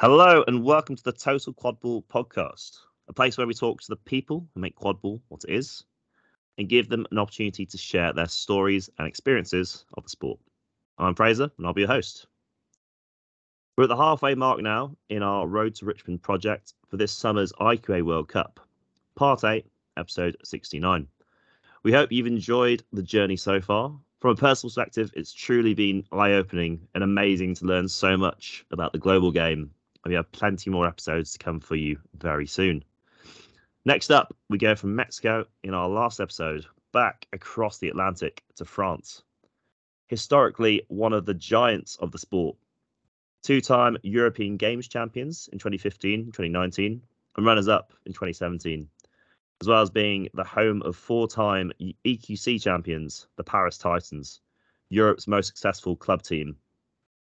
Hello and welcome to the Total Quadball podcast, a place where we talk to the people who make quadball what it is and give them an opportunity to share their stories and experiences of the sport. I'm Fraser and I'll be your host. We're at the halfway mark now in our Road to Richmond project for this summer's IQA World Cup, part 8, episode 69. We hope you've enjoyed the journey so far. From a personal perspective, it's truly been eye opening and amazing to learn so much about the global game and we have plenty more episodes to come for you very soon. Next up, we go from Mexico in our last episode back across the Atlantic to France. Historically, one of the giants of the sport. Two time European Games champions in 2015 2019, and runners up in 2017, as well as being the home of four time EQC champions, the Paris Titans, Europe's most successful club team.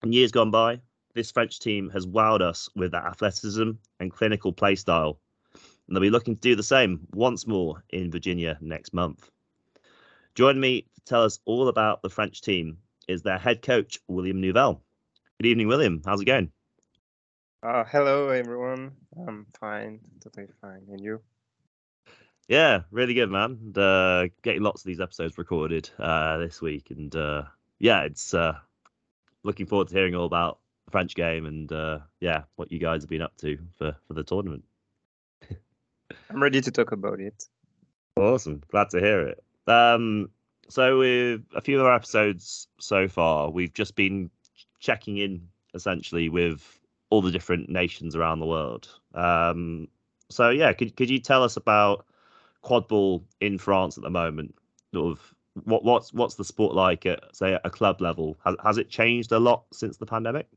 In years gone by, this French team has wowed us with their athleticism and clinical play style. And they'll be looking to do the same once more in Virginia next month. Join me to tell us all about the French team is their head coach, William Nouvel. Good evening, William. How's it going? Uh, hello, everyone. I'm fine, totally fine. And you? Yeah, really good, man. And, uh, getting lots of these episodes recorded uh, this week, and uh, yeah, it's uh, looking forward to hearing all about French game and uh, yeah, what you guys have been up to for for the tournament. I'm ready to talk about it. Awesome, glad to hear it. Um, so with a few of our episodes so far, we've just been checking in essentially with all the different nations around the world. Um, so yeah, could could you tell us about quadball in France at the moment? Sort of what what's what's the sport like at say a club level? Has has it changed a lot since the pandemic?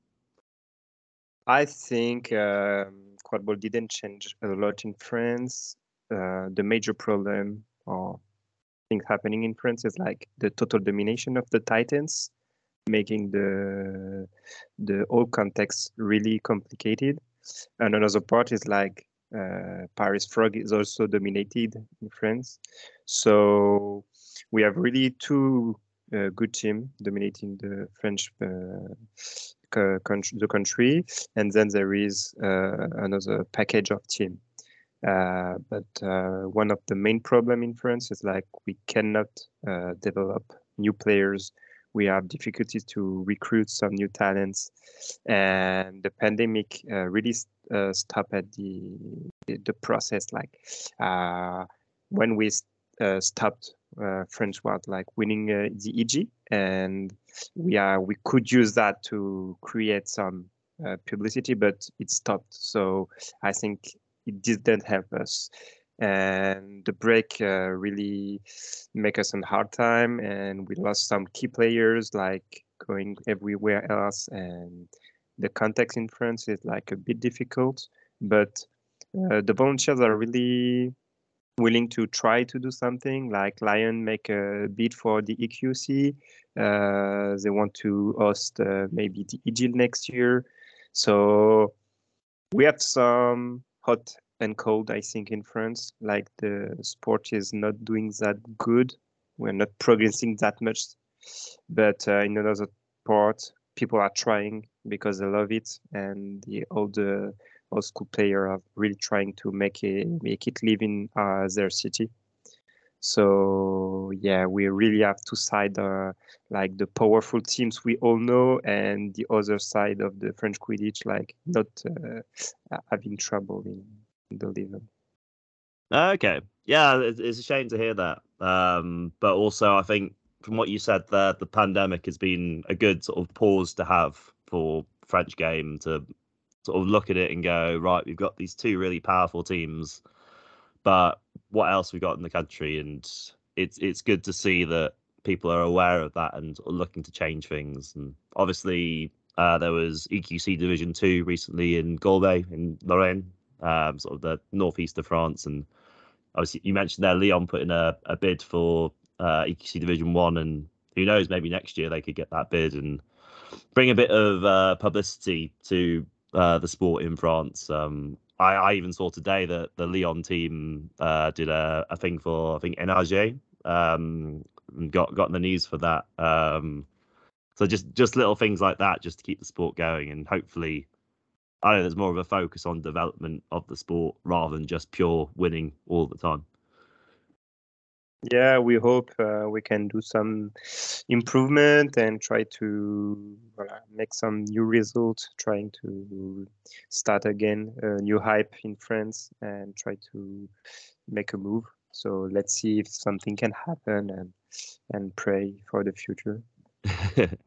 I think um, quadball didn't change a lot in France. Uh, the major problem or things happening in France is like the total domination of the Titans, making the the whole context really complicated. And another part is like uh, Paris Frog is also dominated in France. So we have really two uh, good team dominating the French uh, the country, and then there is uh, another package of team. Uh, but uh, one of the main problem in France is like we cannot uh, develop new players. We have difficulties to recruit some new talents, and the pandemic uh, really uh, stopped at the the process. Like when we stopped French was like winning the EG, and we are we could use that to create some uh, publicity, but it stopped. So I think it didn't help us. And the break uh, really make us a hard time, and we lost some key players like going everywhere else. And the context in France is like a bit difficult, but uh, the volunteers are really willing to try to do something like Lyon make a bid for the EQC. Uh, they want to host uh, maybe the EGIL next year. So we have some hot and cold, I think, in France. Like the sport is not doing that good. We're not progressing that much. But uh, in another part, people are trying because they love it and the all the old player are really trying to make it make it live in uh, their city. So yeah, we really have two side uh, like the powerful teams we all know, and the other side of the French Quidditch, like not uh, having trouble in, in the level. Okay, yeah, it's a shame to hear that. Um, but also, I think from what you said there, the pandemic has been a good sort of pause to have for French game to sort of look at it and go, right, we've got these two really powerful teams, but what else we got in the country? And it's it's good to see that people are aware of that and looking to change things. And obviously, uh, there was EQC Division Two recently in Golbey in Lorraine, um, sort of the northeast of France, and obviously you mentioned there Lyon putting a, a bid for uh, EQC Division One, and who knows, maybe next year they could get that bid and bring a bit of uh, publicity to uh, the sport in France. Um, I, I, even saw today that the Lyon team uh, did a, a, thing for I think NRJ um, got got in the news for that. Um, so just just little things like that, just to keep the sport going, and hopefully I know there's more of a focus on development of the sport rather than just pure winning all the time. Yeah, we hope uh, we can do some improvement and try to make some new results, trying to start again a new hype in France and try to make a move. So let's see if something can happen and and pray for the future.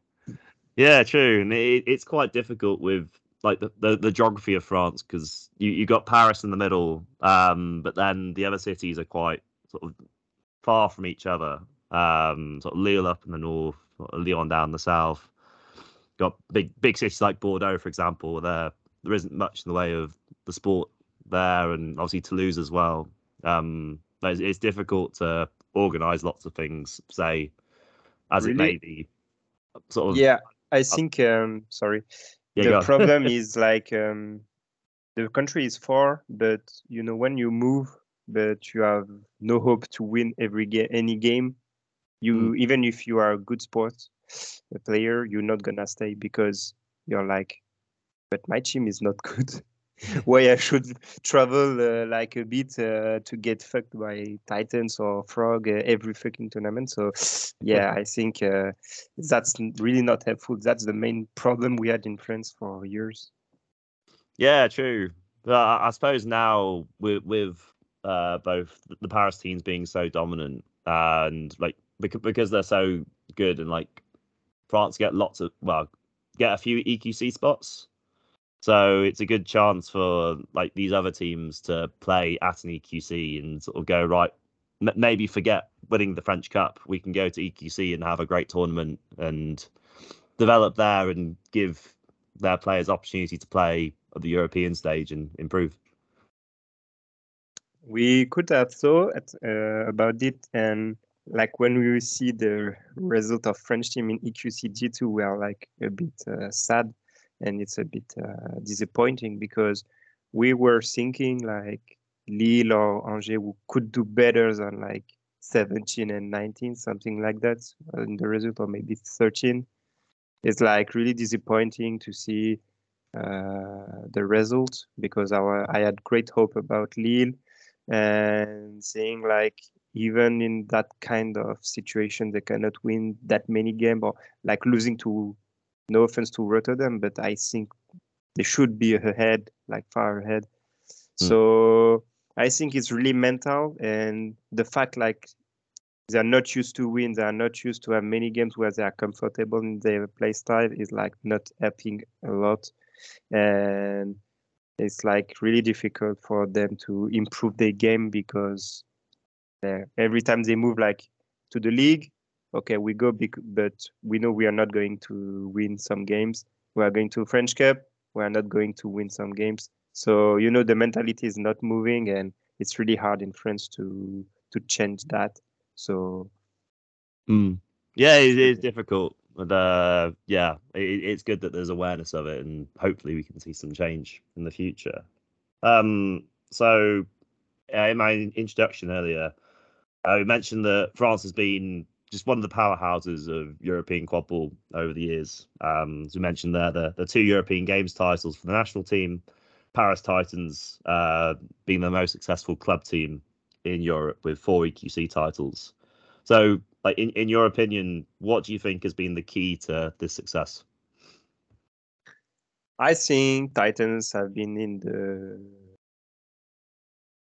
yeah, true, and it, it's quite difficult with like the, the, the geography of France because you you got Paris in the middle, um, but then the other cities are quite sort of far from each other. Um, sort of Lille up in the north, Lyon down the south. Got big big cities like Bordeaux, for example. There there isn't much in the way of the sport there, and obviously Toulouse as well. Um, it's, it's difficult to organise lots of things, say, as really? it may be. Sort of. Yeah, I think. Um, sorry. Yeah, the problem is like um, the country is far, but you know when you move but you have no hope to win every game any game. You mm. even if you are a good sports player you're not gonna stay because you're like but my team is not good. Why i should travel uh, like a bit uh, to get fucked by titans or frog uh, every fucking tournament. So yeah i think uh, that's really not helpful. That's the main problem we had in france for years. Yeah true. But I suppose now with with uh, both the Paris teams being so dominant and like because because they're so good and like France get lots of well get a few EQC spots. So it's a good chance for like these other teams to play at an EQC and sort of go right. M- maybe forget winning the French Cup. We can go to EQC and have a great tournament and develop there and give their players opportunity to play at the European stage and improve we could have thought uh, about it and like when we see the result of french team in eqc g2 we are like a bit uh, sad and it's a bit uh, disappointing because we were thinking like lille or angers could do better than like 17 and 19 something like that in the result or maybe 13 it's like really disappointing to see uh, the result because our i had great hope about lille and saying like even in that kind of situation they cannot win that many games or like losing to no offense to Rotterdam but I think they should be ahead like far ahead mm. so I think it's really mental and the fact like they're not used to win they are not used to have many games where they are comfortable in their play style is like not helping a lot and it's like really difficult for them to improve their game because every time they move like to the league okay we go big but we know we are not going to win some games. We are going to french cup. We are not going to win some games. So you know the mentality is not moving and it's really hard in france to to change that. So mm. yeah it is difficult uh, yeah, it, it's good that there's awareness of it, and hopefully we can see some change in the future. Um, so, uh, in my introduction earlier, I mentioned that France has been just one of the powerhouses of European quad ball over the years. Um, as we mentioned there, the, the two European Games titles for the national team, Paris Titans uh, being the most successful club team in Europe with four EQC titles. So, like in, in your opinion, what do you think has been the key to this success? I think Titans have been in the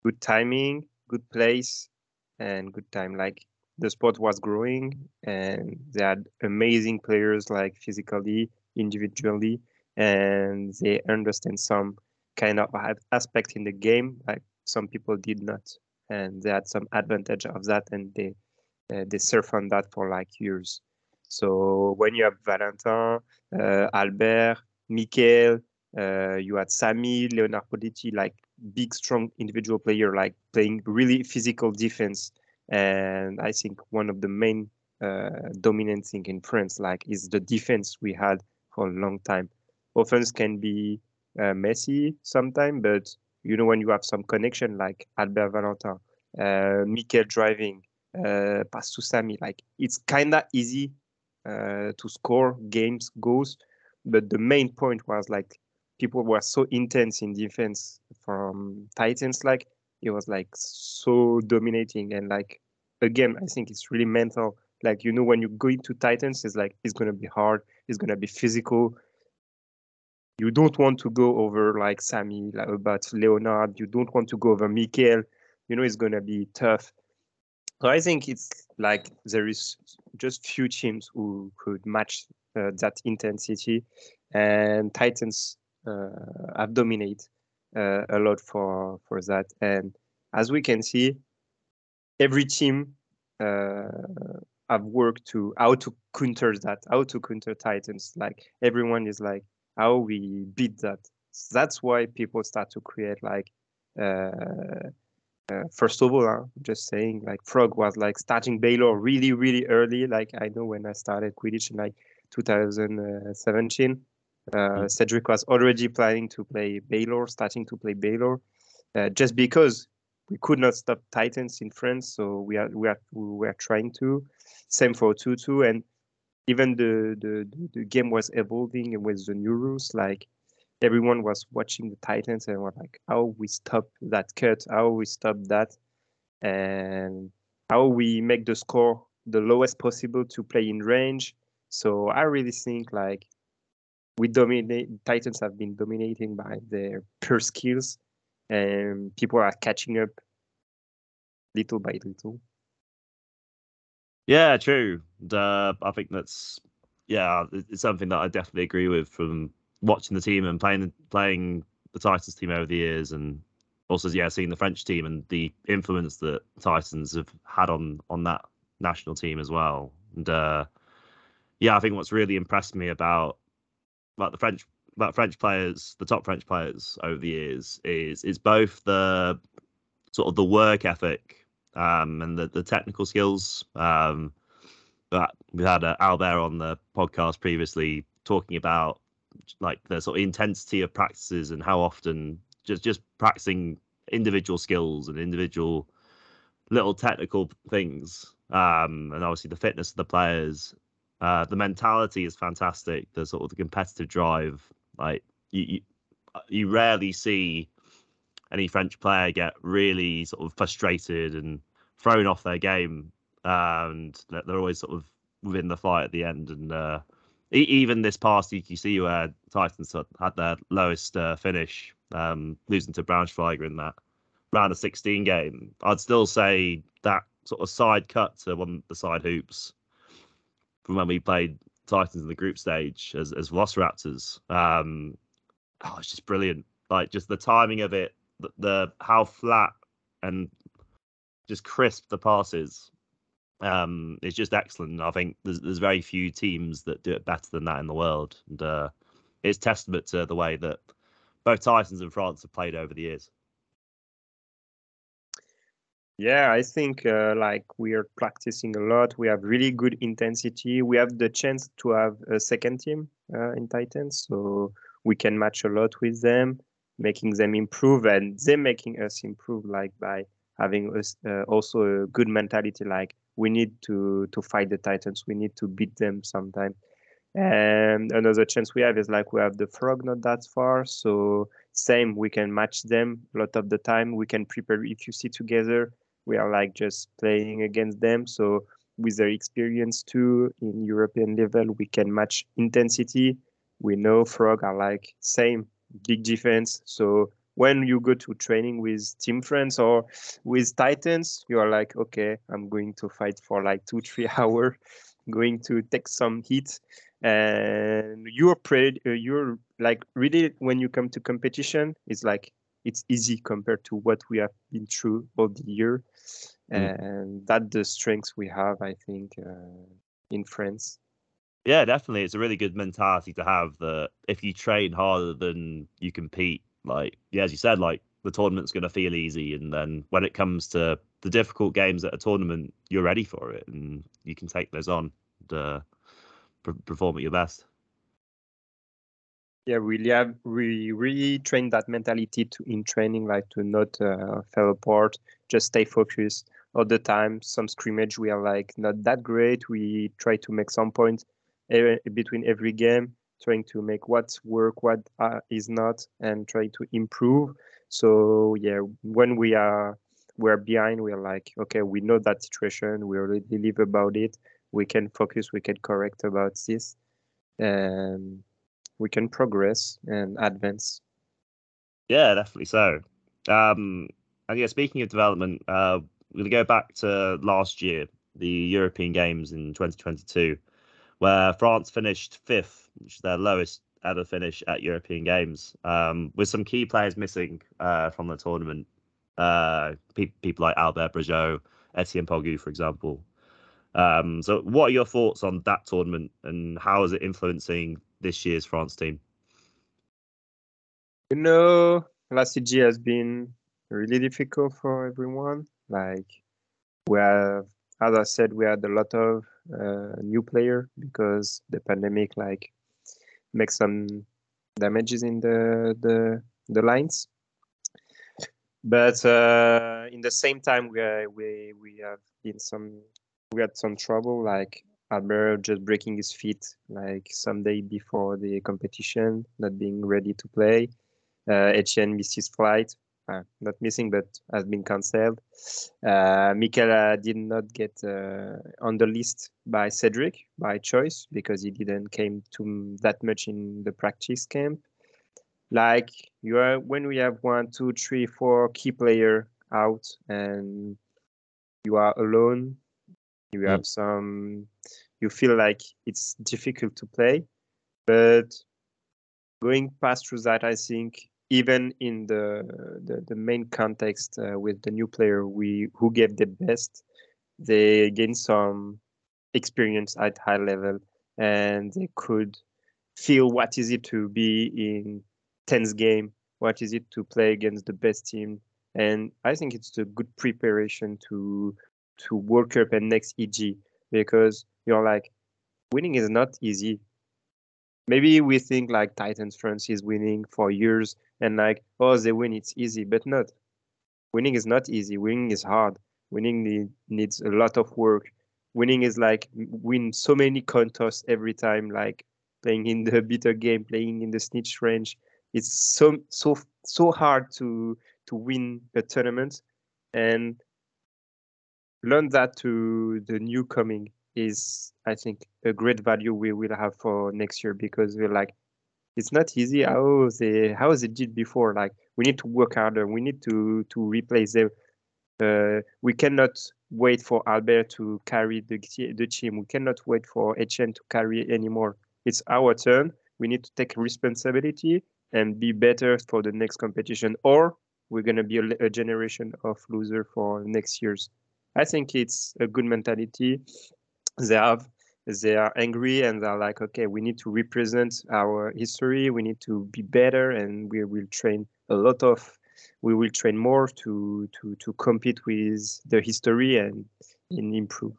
good timing, good place, and good time. Like the sport was growing, and they had amazing players, like physically, individually, and they understand some kind of aspect in the game, like some people did not, and they had some advantage of that, and they uh, they surf on that for like years. So when you have Valentin, uh, Albert, Michael, uh, you had Sami, Leonard Poletti, like big, strong individual player, like playing really physical defense. And I think one of the main dominant thing in France, like, is the defense we had for a long time. Offense can be uh, messy sometimes, but you know when you have some connection, like Albert Valentin, uh, Michael driving, uh, pass to Sami. Like it's kind of easy uh, to score games goals, but the main point was like people were so intense in defense from Titans. Like it was like so dominating and like again, I think it's really mental. Like you know, when you go into Titans, it's like it's gonna be hard. It's gonna be physical. You don't want to go over like Sammy, like about Leonard. You don't want to go over Mikael. You know, it's gonna be tough. So I think it's like there is just few teams who could match uh, that intensity, and Titans uh, have dominated uh, a lot for for that. And as we can see, every team uh, have worked to how to counter that, how to counter Titans. Like everyone is like how we beat that. That's why people start to create like. Uh, first of all, I'm just saying, like Frog was like starting Baylor really, really early. Like I know when I started Quidditch in like 2017, uh, mm. Cedric was already planning to play Baylor, starting to play Baylor, uh, just because we could not stop Titans in France. So we are we are we were trying to. Same for Tutu, and even the the the game was evolving with the new rules. Like everyone was watching the Titans and were like, how we stop that cut, how we stop that, and how we make the score the lowest possible to play in range. So I really think like we dominate Titans have been dominating by their pure skills and people are catching up little by little. Yeah, true. Uh, I think that's yeah, it's something that I definitely agree with from watching the team and playing playing the Titans team over the years, and also yeah, seeing the French team and the influence that Titans have had on on that national team as well. And uh, yeah, I think what's really impressed me about about the French about French players, the top French players over the years, is is both the sort of the work ethic um, and the the technical skills. Um, that we had uh, Albert on the podcast previously talking about like the sort of intensity of practices and how often just just practicing individual skills and individual little technical things um, and obviously the fitness of the players uh, the mentality is fantastic the sort of the competitive drive like you, you, you rarely see any french player get really sort of frustrated and thrown off their game and they're always sort of within the fight at the end and uh, even this past EQC where Titans had their lowest uh, finish, um, losing to Braunschweiger in that round of 16 game, I'd still say that sort of side cut to one of the side hoops from when we played Titans in the group stage as as Velociraptors. Um, oh, it's just brilliant. Like just the timing of it, the, the how flat and just crisp the passes um, it's just excellent. I think there's there's very few teams that do it better than that in the world, and uh, it's testament to the way that both Titans and France have played over the years. Yeah, I think uh, like we are practicing a lot. We have really good intensity. We have the chance to have a second team uh, in Titans, so we can match a lot with them, making them improve, and them making us improve, like by having us uh, also a good mentality, like we need to to fight the Titans. We need to beat them sometime. And another chance we have is like we have the frog not that far, so same we can match them a lot of the time. We can prepare if you see together. We are like just playing against them. So with their experience too in European level, we can match intensity. We know frog are like same big defense. So when you go to training with team friends or with titans you are like okay i'm going to fight for like two three hours going to take some heat. And you're pretty uh, you're like really when you come to competition it's like it's easy compared to what we have been through all the year. Mm. and that the strengths we have i think uh, in france. Yeah definitely. It's a really good mentality to have that if you train harder than you compete like, yeah, as you said, like the tournament's going to feel easy, and then when it comes to the difficult games at a tournament, you're ready for it, and you can take those on and uh, perform at your best. Yeah, really have we really that mentality to in training, like to not uh, fall apart, just stay focused all the time. Some scrimmage we are like not that great. We try to make some points between every game, trying to make what's work, what uh, is not, and try to improve. So yeah, when we are we're behind, we're like, okay, we know that situation, we already live about it. We can focus, we can correct about this, and we can progress and advance. Yeah, definitely so. Um, and yeah, speaking of development, uh, we're to go back to last year, the European Games in 2022, where France finished fifth, which is their lowest ever finish at European Games, um, with some key players missing uh, from the tournament. Uh, pe- people like Albert Brejot, Etienne Pogu, for example. Um, so, what are your thoughts on that tournament, and how is it influencing this year's France team? You know, last year has been really difficult for everyone. Like, we have, as I said, we had a lot of uh, new player because the pandemic like makes some damages in the the the lines. But uh, in the same time, we we we have been some we had some trouble like Albert just breaking his feet like some day before the competition, not being ready to play. Uh, Etienne missed his flight, uh, not missing but has been cancelled. Uh, Mikel did not get uh, on the list by Cedric by choice because he didn't came to that much in the practice camp. Like you are when we have one, two, three, four key player out and you are alone you have mm. some you feel like it's difficult to play but going past through that i think even in the the, the main context uh, with the new player we who gave the best they gained some experience at high level and they could feel what is it to be in tense game what is it to play against the best team and i think it's a good preparation to to World Cup and next EG because you're like, winning is not easy. Maybe we think like Titans France is winning for years and like, oh, they win, it's easy, but not. Winning is not easy. Winning is hard. Winning need, needs a lot of work. Winning is like win so many contests every time, like playing in the bitter game, playing in the snitch range. It's so so so hard to to win the tournament, and learn that to the new coming is i think a great value we will have for next year because we're like it's not easy how they how they did before like we need to work harder we need to to replace them. Uh, we cannot wait for albert to carry the, the team we cannot wait for etienne to carry anymore. It's our turn we need to take responsibility and be better for the next competition or we're going to be a, a generation of loser for next years. I think it's a good mentality. They have they are angry and they're like, okay, we need to represent our history. We need to be better, and we will train a lot of. We will train more to to to compete with the history and, and improve.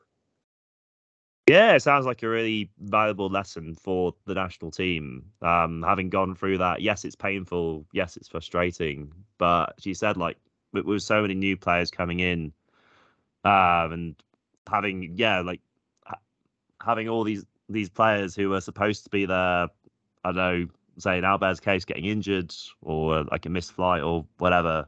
Yeah, it sounds like a really valuable lesson for the national team. Um, having gone through that, yes, it's painful. Yes, it's frustrating. But she said, like, with, with so many new players coming in, um, and having yeah, like having all these these players who are supposed to be there. I don't know, say in Albert's case, getting injured or like a missed flight or whatever.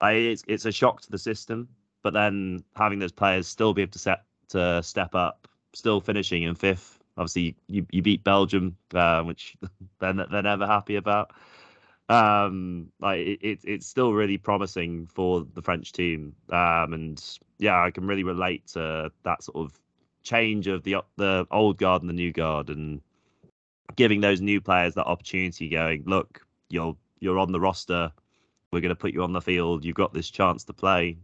I, it's it's a shock to the system. But then having those players still be able to set to step up, still finishing in fifth. Obviously, you, you beat Belgium, uh, which they're, they're never happy about um like it, it, it's still really promising for the french team um and yeah i can really relate to that sort of change of the the old guard and the new guard and giving those new players that opportunity going look you're you're on the roster. We're going to put you on the field. You've got this chance to play.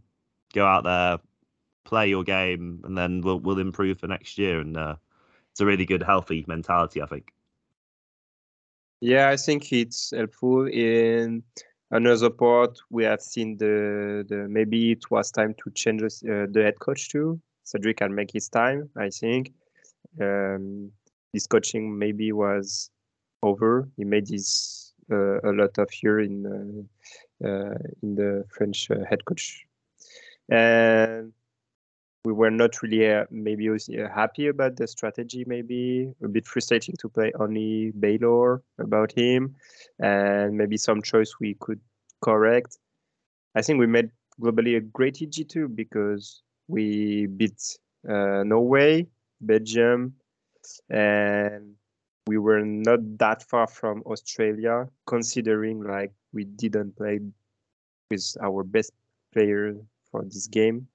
Go out there play your game and then we'll we'll improve for next year. And uh, it's a really good healthy mentality i think. Yeah, I think it's helpful. In another part, we have seen the the maybe it was time to change uh, the head coach too. Cedric can make his time. I think um, this coaching maybe was over. He made his uh, a lot of year in uh, uh in the French uh, head coach, and we were not really uh, maybe happy about the strategy. Maybe a bit frustrating to play only Baylor about him, and maybe some choice we could correct. I think we made globally a great EG2 because we beat uh, Norway, Belgium, and we were not that far from Australia, considering like we didn't play with our best player for this game.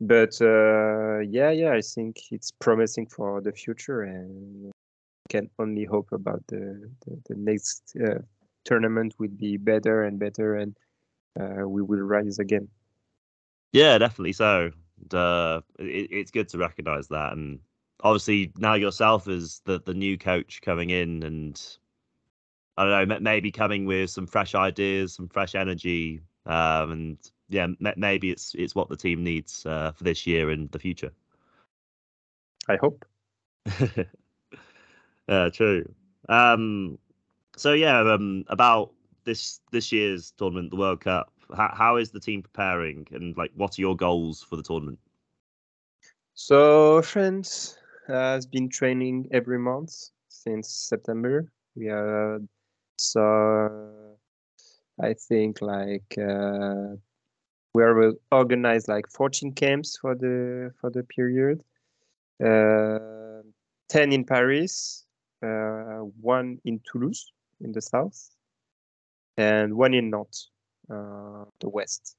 But uh, yeah, yeah, I think it's promising for the future, and can only hope about the the, the next uh, tournament will be better and better, and uh, we will rise again. Yeah, definitely so. Uh, it, it's good to recognise that, and obviously now yourself as the the new coach coming in, and I don't know, maybe coming with some fresh ideas, some fresh energy, um, and yeah, maybe it's it's what the team needs uh, for this year and the future. I hope. yeah, true. Um, so yeah, um, about this this year's tournament, the World Cup. How, how is the team preparing, and like, what are your goals for the tournament? So, France has been training every month since September. We are so I think like uh, we are organized like 14 camps for the for the period. Uh, 10 in Paris, uh, one in Toulouse in the south, and one in Nantes, uh, the west.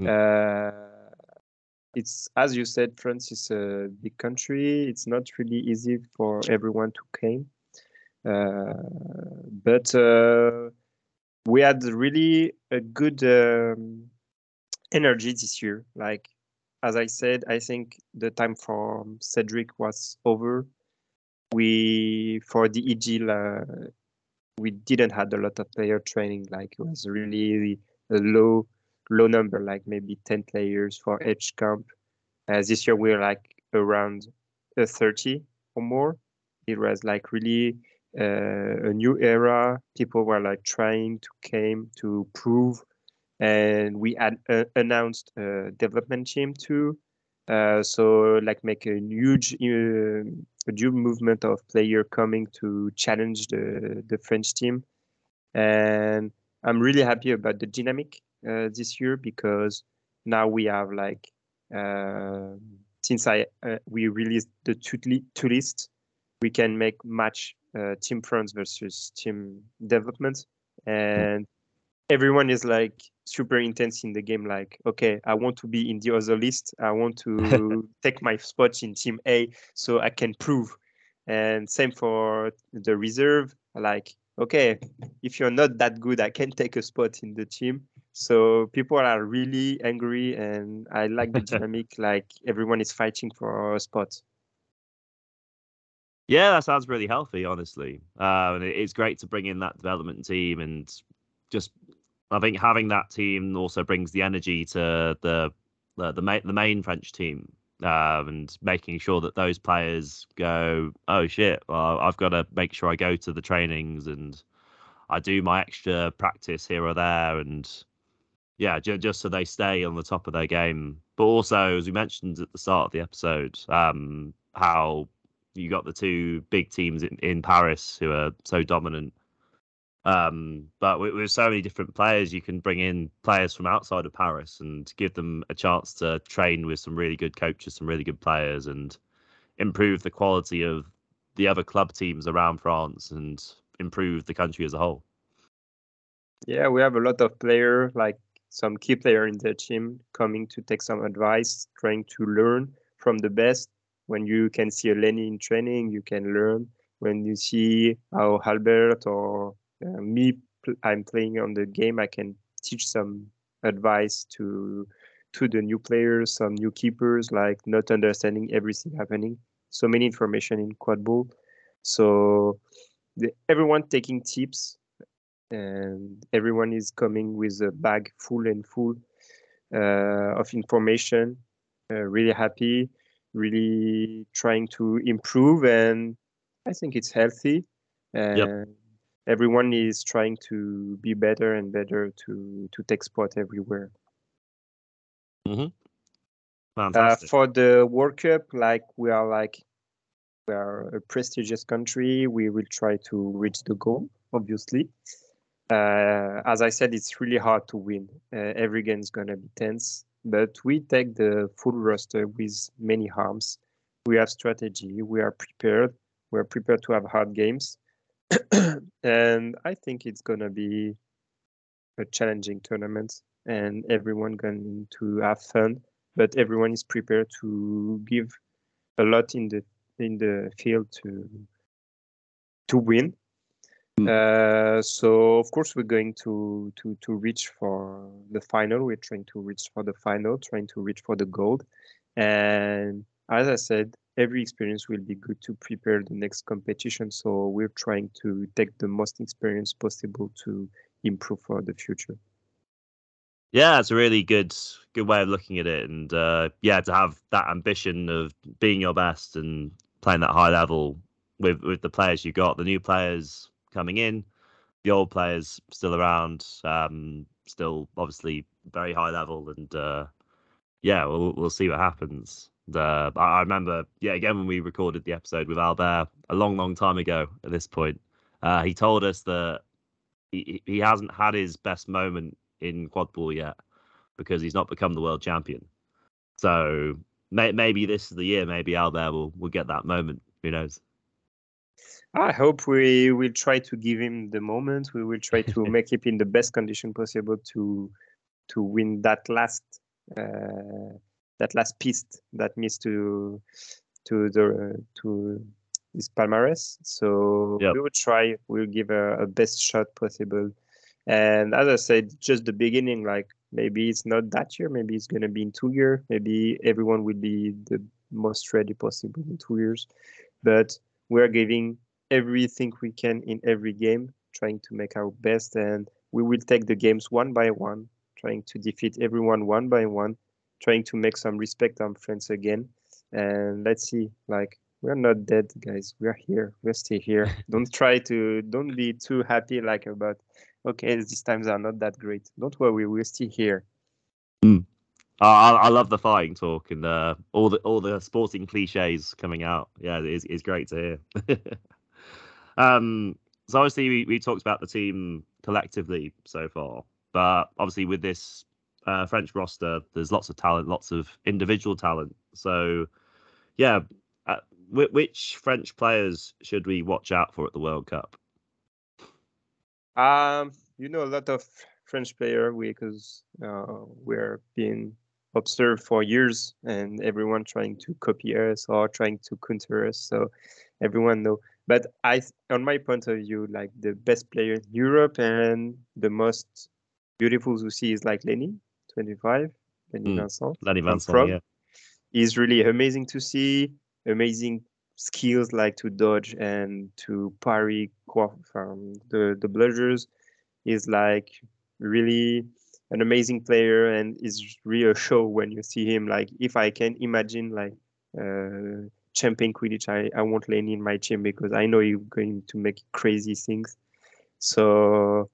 Mm. it's as you said, France is a big country. It's not really easy for everyone to came, uh, but uh, we had really a good um, energy this year. Like as I said, I think the time for Cedric was over. We for the EG, uh, we didn't had a lot of player training. Like it was really a low low number, like maybe ten players for each camp. Uh, this year we are like around uh, 30 or more. It was like really uh, a new era. People were like trying to came to prove, and we had uh, announced a development team too. Uh, so like make a huge uh, a huge movement of player coming to challenge the the French team, and I'm really happy about the dynamic uh, this year because now we have like uh, since I we released the two, two list, we can make match uh, team France versus team development, and everyone is like super intense in the game. Like, okay, I want to be in the other list. I want to take my spot in team A so I can prove. And same for the reserve. Like, okay, if you're not that good, I can take a spot in the team. So people are really angry, and I like the dynamic. like everyone is fighting for a spot. Yeah, that sounds really healthy, honestly. Uh, and it's great to bring in that development team and just. I think having that team also brings the energy to the the the, the main French team uh, and making sure that those players go, oh shit, well, I've got to make sure I go to the trainings and I do my extra practice here or there, and yeah, j- just so they stay on the top of their game. But also, as we mentioned at the start of the episode, um, how you got the two big teams in, in Paris who are so dominant. Um, but with, with, so many different players, you can bring in players from outside of Paris and give them a chance to train with some really good coaches, some really good players, and improve the quality of the other club teams around France and improve the country as a whole. Yeah, we have a lot of players, like some key player in the team, coming to take some advice, trying to learn from the best when you can see a Lenny in training, you can learn. When you see how Albert or uh, me, I'm playing on the game, I can teach some advice to to the new players, some new keepers, like not understanding everything happening. So many information in quad ball. So the, everyone taking tips, and everyone is coming with a bag full and full uh, of information. Uh, really happy really trying to improve and i think it's healthy and yep. Everyone is trying to be better and better to to take spot everywhere mm-hmm. Fantastic. Uh, for the World Cup, like we are like we are a prestigious country. We will try to reach the goal, obviously. Uh, as I said, it's really hard to win. Uh, every game is gonna be tense, but we take the full roster with many arms. We have strategy. We are prepared. We are prepared to have hard games, and I think it's gonna be a challenging tournament, and everyone going to have fun. But everyone is prepared to give a lot in the in the field to to win. Mm. Uh, so of course we're going to to to reach for the final. We're trying to reach for the final, trying to reach for the gold. And as I said, every experience will be good to prepare the next competition. So we're trying to take the most experience possible to improve for the future. Yeah, it's a really good good way of looking at it, and uh, yeah, to have that ambition of being your best and playing that high level with with the players you got, the new players coming in, the old players still around, um, still obviously very high level, and uh, yeah, we'll we'll see what happens. Uh, I, remember, yeah, again when we recorded the episode with Albert a long, long time ago. At this point, uh, he told us that he he hasn't had his best moment in quad ball yet because he's not become the world champion. So may, maybe this is the year. Maybe Albert will will get that moment. Who knows? I hope we will try to give him the moment. We will try to make him in the best condition possible to to win that last uh, that last piece that needs to to the to his palmarès. So Yep. we will try. We'll give a, a best shot possible. And as I said, just the beginning. Like maybe it's not that year. Maybe it's gonna be in two years. Maybe everyone will be the most ready possible in two years. But we're giving everything we can in every game, trying to make our best, and we will take the games one by one, trying to defeat everyone one by one, trying to make some respect on friends again. And let's see, like we're not dead, guys. We're here. We're still here. don't try to don't be too happy like about okay, these times are not that great. Don't worry, we're still here. I, I I love the fighting talk and uh, all the all the sporting cliches coming out. Yeah, it's it's great to hear. um, so obviously we, we talked about the team collectively so far, but obviously with this uh, French roster, there's lots of talent, lots of individual talent. So yeah, uh, which French players should we watch out for at the World Cup? Um, you know, a lot of French player because uh, we're being observed for years, and everyone trying to copy us or trying to counter us. So everyone know. But I, on my point of view, like the best player in Europe and the most beautiful to see is like Lenny, 25, Lenny Mm. Vincent. Lenny from Vincent, Prague yeah. is really amazing to see. Amazing skills like to dodge and to parry from the the bludgers. Is like really an amazing player and is really a show when you see him. Like if I can imagine like uh, champion Quidditch, I, I want Lenny in my team because I know he's going to make crazy things. So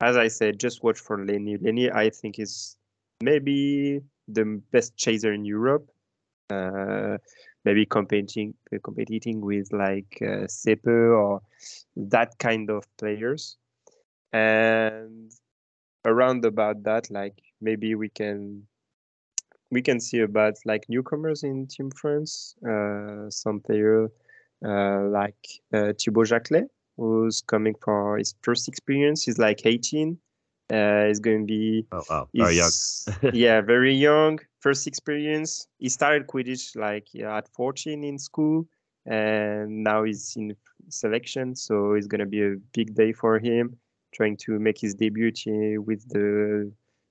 as I said, just watch for Lenny. Lenny, I think is maybe the best chaser in Europe. Uh, maybe competing competing with like uh, Sepe or that kind of players. And around about that, like maybe we can we can see about like newcomers in Team France, uh, some player uh, like uh, Thibaut Jacquelet, who's coming for his first experience. He's like 18. Uh, he's going to be Oh wow, very young. Yeah, very young. First experience. He started Quidditch like yeah, at 14 in school, and now he's in selection. So it's gonna be a big day for him, trying to make his debut with the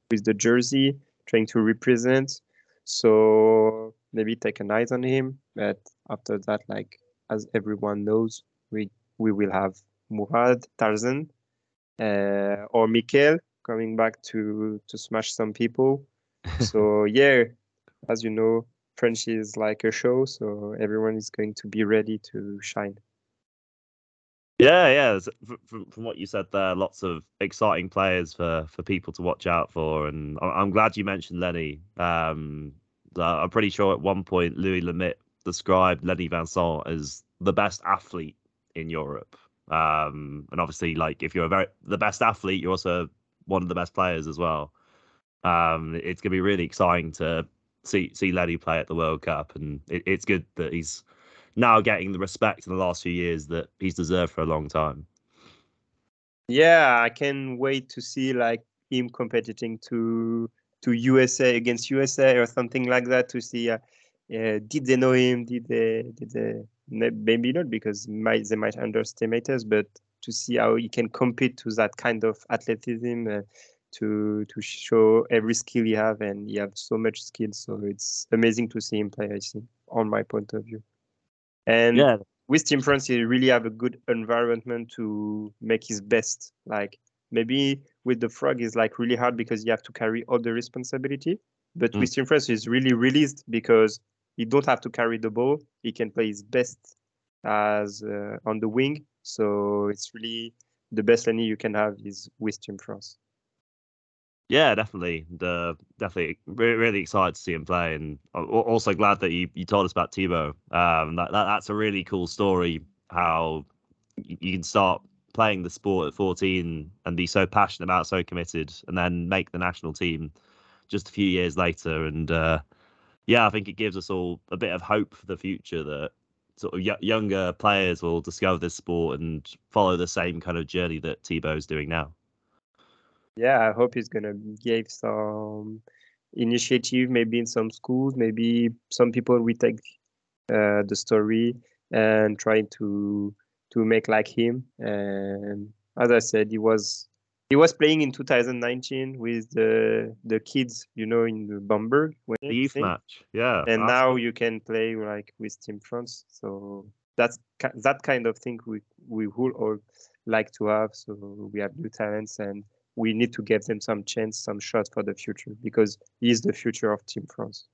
with the jersey, trying to represent. So maybe take an eyes on him. But after that, like as everyone knows, we we will have Murad Tarzan uh, or Mikel coming back to to smash some people. so yeah, as you know, French is like a show, so everyone is going to be ready to shine. Yeah, yeah. From, from what you said there, lots of exciting players for, for people to watch out for, and I'm glad you mentioned Lenny. Um, I'm pretty sure at one point Louis Limit described Lenny Vincent as the best athlete in Europe. Um, and obviously, like if you're a very the best athlete, you're also one of the best players as well. Um, it's gonna be really exciting to see see Lenny play at the World Cup, and it, it's good that he's now getting the respect in the last few years that he's deserved for a long time. Yeah, I can wait to see like him competing to to USA against USA or something like that to see uh, uh, did they know him? Did they? Did they? Maybe not because might, they might underestimate us, but to see how he can compete to that kind of athleticism, uh, to to show every skill he have, and he have so much skill. So it's amazing to see him play. I think, on my point of view, and yeah. with Team France, he really have a good environment to make his best. Like maybe with the frog is like really hard because you have to carry all the responsibility. But mm. with Team France, is really released because he don't have to carry the ball. He can play his best as uh, on the wing. So it's really the best Lenny you can have is with Team France. Yeah, definitely. The definitely really excited to see him play, and also glad that you, you told us about Thibaut. Um, that, that that's a really cool story. How you can start playing the sport at 14 and be so passionate about, so committed, and then make the national team just a few years later, and uh, yeah, I think it gives us all a bit of hope for the future that sort of y- younger players will discover this sport and follow the same kind of journey that Thibaut's doing now. Yeah, I hope he's gonna give some initiative, maybe in some schools, maybe some people will take uh, the story and try to to make like him. And as I said, he was he was playing in 2019 with the the kids, you know, in the Bamberg. The youth match, yeah. And now you can play like with Team France. So that's that kind of thing we we would all like to have. So we have new talents and we need to give them some chance, some shot for the future because he's the future of Team France.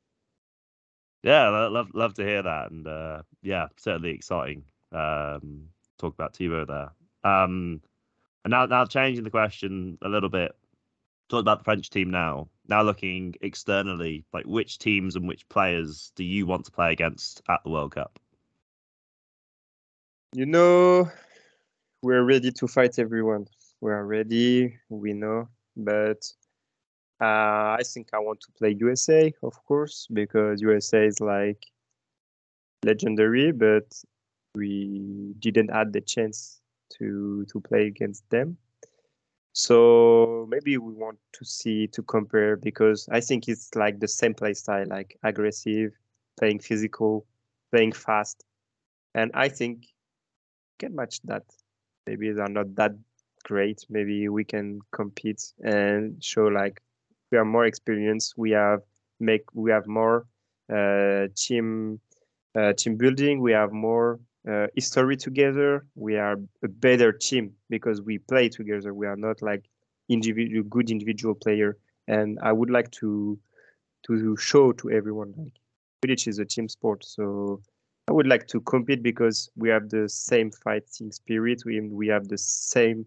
Yeah, love love to hear that, and uh, yeah, certainly exciting. Um, talk about Thibaut there. Um, and now, now changing the question a little bit, talk about the French team now. Now looking externally, like which teams and which players do you want to play against at the World Cup? You know, we're ready to fight everyone. We are ready. We know, but uh, I think I want to play USA, of course, because USA is like legendary, but we didn't have the chance to to play against them. So maybe we want to see to compare because I think it's like the same play style, like aggressive, playing physical, playing fast, and I think can match that. Maybe they're not that great. Maybe we can compete and show like we are more experienced. We have make we have more uh, team uh, team building. We have more uh, history together. We are a better team because we play together. We are not like individual good individual player. And I would like to to show to everyone like Quidditch is a team sport. So I would like to compete because we have the same fighting spirit. We we have the same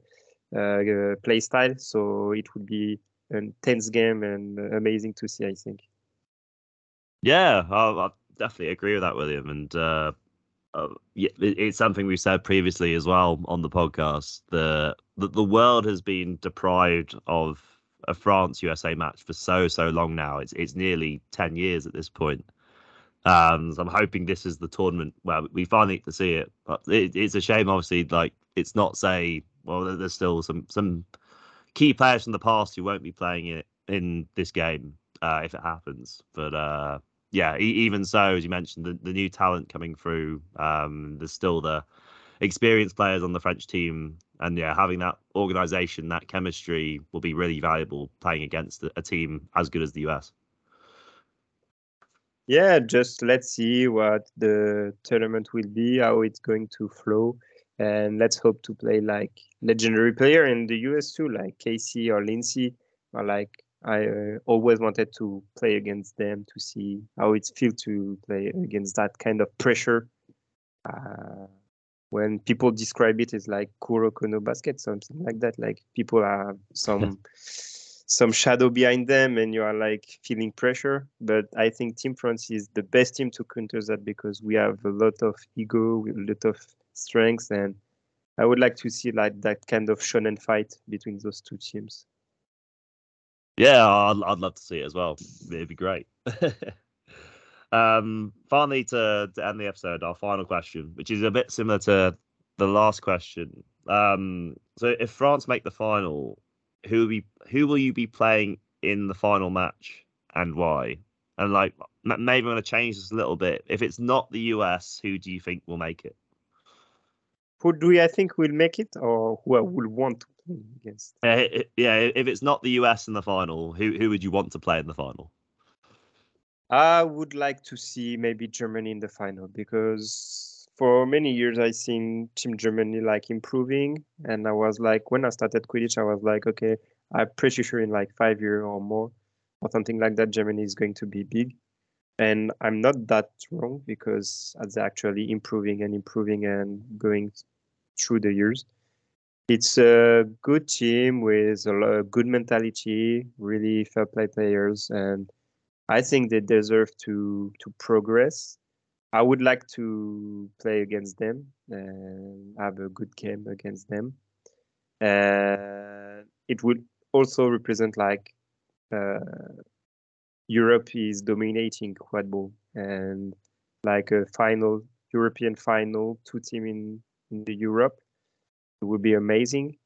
uh, play style. So it would be a tense game and amazing to see. I think. Yeah, I definitely agree with that, William. And uh, uh, yeah, it's something we've said previously as well on the podcast. The, the the world has been deprived of a France USA match for so so long now. It's it's nearly ten years at this point. Um, so I'm hoping this is the tournament where we finally get to see it. But it, it's a shame, obviously, like it's not say well. There's still some some key players from the past who won't be playing it in this game uh, if it happens. But uh, yeah, even so, as you mentioned, the, the new talent coming through, um, there's still the experienced players on the French team, and yeah, having that organisation, that chemistry will be really valuable playing against a team as good as the US. Yeah, just let's see what the tournament will be, how it's going to flow, and let's hope to play like legendary player in the US too, like Casey or Lindsay, or like I uh, always wanted to play against them to see how it feels to play against that kind of pressure. Uh, when people describe it as like Kuroko no basket, something like that, like people have some some shadow behind them and you are like feeling pressure. But I think Team France is the best team to counter that because we have a lot of ego, a lot of strength, and I would like to see like that kind of shonen fight between those two teams. Yeah, I'd, I'd love to see it as well. It'd be great. um, finally, to, to end the episode, our final question, which is a bit similar to the last question. Um, so, if France make the final, who will be who will you be playing in the final match and why? And like, maybe I'm going to change this a little bit. If it's not the US, who do you think will make it? Who do I think will make it, or who I will want to against? Uh, yeah, if it's not the US in the final, who who would you want to play in the final? I would like to see maybe Germany in the final because for many years I seen Team Germany like improving, and I was like, when I started Quidditch, I was like, okay, I'm pretty sure in like five years or more, or something like that, Germany is going to be big. And I'm not that wrong because they're actually improving and improving and going through the years. It's a good team with a good mentality, really fair play players, and I think they deserve to to progress. I would like to play against them and have a good game against them. Uh, it would also represent like uh, Europe is dominating quad ball and like a final European final, two team in, in the Europe, it would be amazing.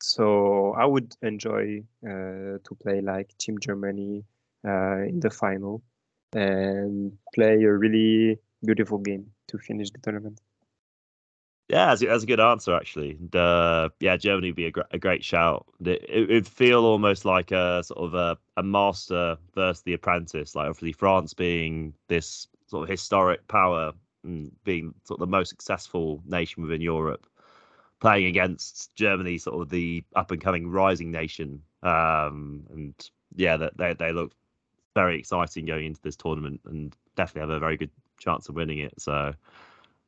So I would enjoy uh, to play like Team Germany uh, in the final and play a really beautiful game to finish the tournament. Yeah, that's, that's a good answer actually. And, uh, yeah, Germany would be a, gr- a great shout. It, would feel almost like a sort of a, a master versus the apprentice. Like obviously France being this sort of historic power and being sort of the most successful nation within Europe, playing against Germany, sort of the up and coming rising nation. Um, and yeah, that they they look very exciting going into this tournament and definitely have a very good chance of winning it. So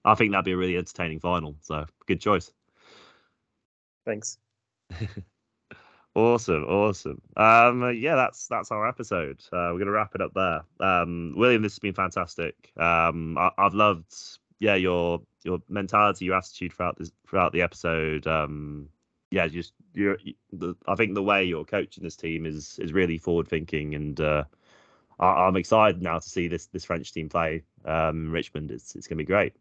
I think that'd be a really entertaining final. So good choice. Thanks. awesome, awesome. Um, yeah, that's that's our episode. Uh, we're gonna wrap it up there. Um, William, this has been fantastic. Um, I, have loved, yeah, your your mentality, your attitude throughout this throughout the episode. Um, yeah, just you're. The, I think the way you're coaching this team is is really forward thinking, and uh, I, am excited now to see this this French team play um, Richmond. It's it's gonna be great.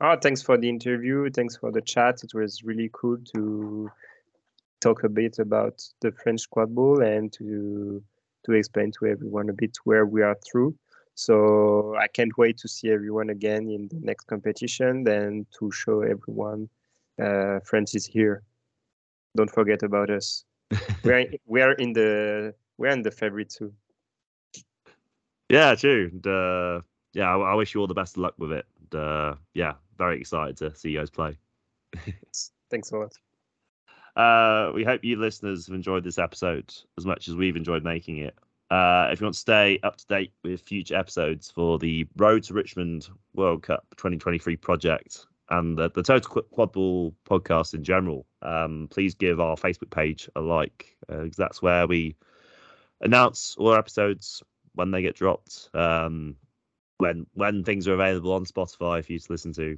Oh, thanks for the interview. Thanks for the chat. It was really cool to talk a bit about the French quad ball and to to explain to everyone a bit where we are through. So I can't wait to see everyone again in the next competition and to show everyone uh, France is here. Don't forget about us. we are we are in the we're in the favorite too. Yeah, true. And, uh, yeah, I, I, wish you all the best of luck with it. And, uh, yeah, very excited to see you guys play. Thanks a lot. Uh, we hope you listeners have enjoyed this episode as much as we've enjoyed making it. Uh, if you want to stay up to date with future episodes for the Road to Richmond World Cup 2023 project and the, the Total Quad Ball podcast in general, um, please give our Facebook page a like because uh, that's where we announce all our episodes when they get dropped. Um, when when things are available on Spotify for you to listen to.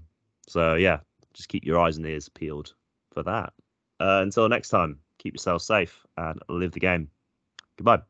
So yeah, just keep your eyes and ears peeled for that. Uh, until next time, keep yourself safe and live the game. Goodbye.